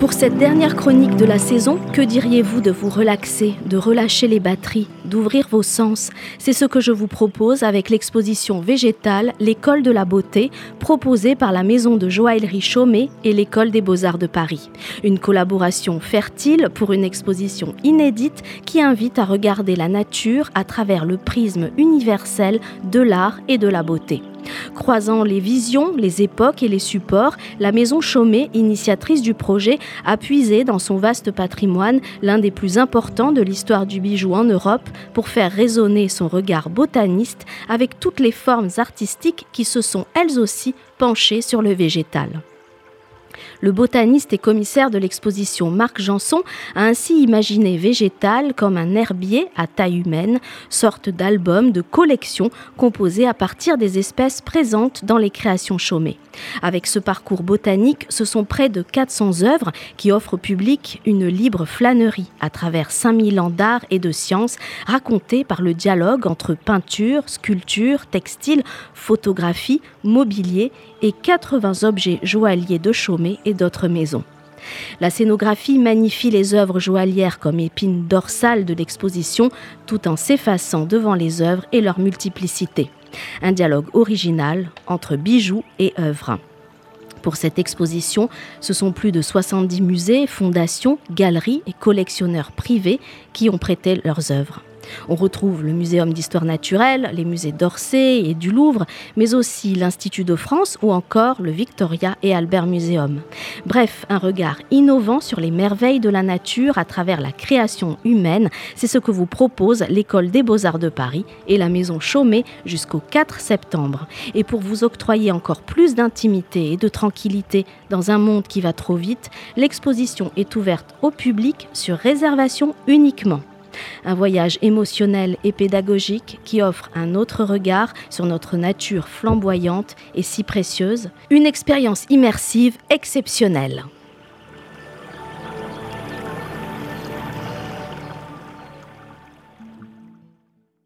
Pour cette dernière chronique de la saison, que diriez-vous de vous relaxer, de relâcher les batteries, d'ouvrir vos sens? C'est ce que je vous propose avec l'exposition végétale L'école de la beauté, proposée par la maison de joaillerie Chaumet et l'école des beaux-arts de Paris. Une collaboration fertile pour une exposition inédite qui invite à regarder la nature à travers le prisme universel de l'art et de la beauté. Croisant les visions, les époques et les supports, la maison Chaumet, initiatrice du projet, a puisé dans son vaste patrimoine l'un des plus importants de l'histoire du bijou en Europe pour faire résonner son regard botaniste avec toutes les formes artistiques qui se sont elles aussi penchées sur le végétal. Le botaniste et commissaire de l'exposition Marc Janson a ainsi imaginé Végétal comme un herbier à taille humaine, sorte d'album de collection composé à partir des espèces présentes dans les créations chômées. Avec ce parcours botanique, ce sont près de 400 œuvres qui offrent au public une libre flânerie à travers 5000 ans d'art et de sciences racontées par le dialogue entre peinture, sculpture, textile, photographie, mobilier et 80 objets joailliers de Chaumet d'autres maisons. La scénographie magnifie les œuvres joaillières comme épine dorsale de l'exposition tout en s'effaçant devant les œuvres et leur multiplicité. Un dialogue original entre bijoux et œuvres. Pour cette exposition, ce sont plus de 70 musées, fondations, galeries et collectionneurs privés qui ont prêté leurs œuvres. On retrouve le Muséum d'histoire naturelle, les musées d'Orsay et du Louvre, mais aussi l'Institut de France ou encore le Victoria et Albert Museum. Bref, un regard innovant sur les merveilles de la nature à travers la création humaine, c'est ce que vous propose l'École des beaux-arts de Paris et la Maison Chaumet jusqu'au 4 septembre. Et pour vous octroyer encore plus d'intimité et de tranquillité dans un monde qui va trop vite, l'exposition est ouverte au public sur réservation uniquement. Un voyage émotionnel et pédagogique qui offre un autre regard sur notre nature flamboyante et si précieuse. Une expérience immersive exceptionnelle.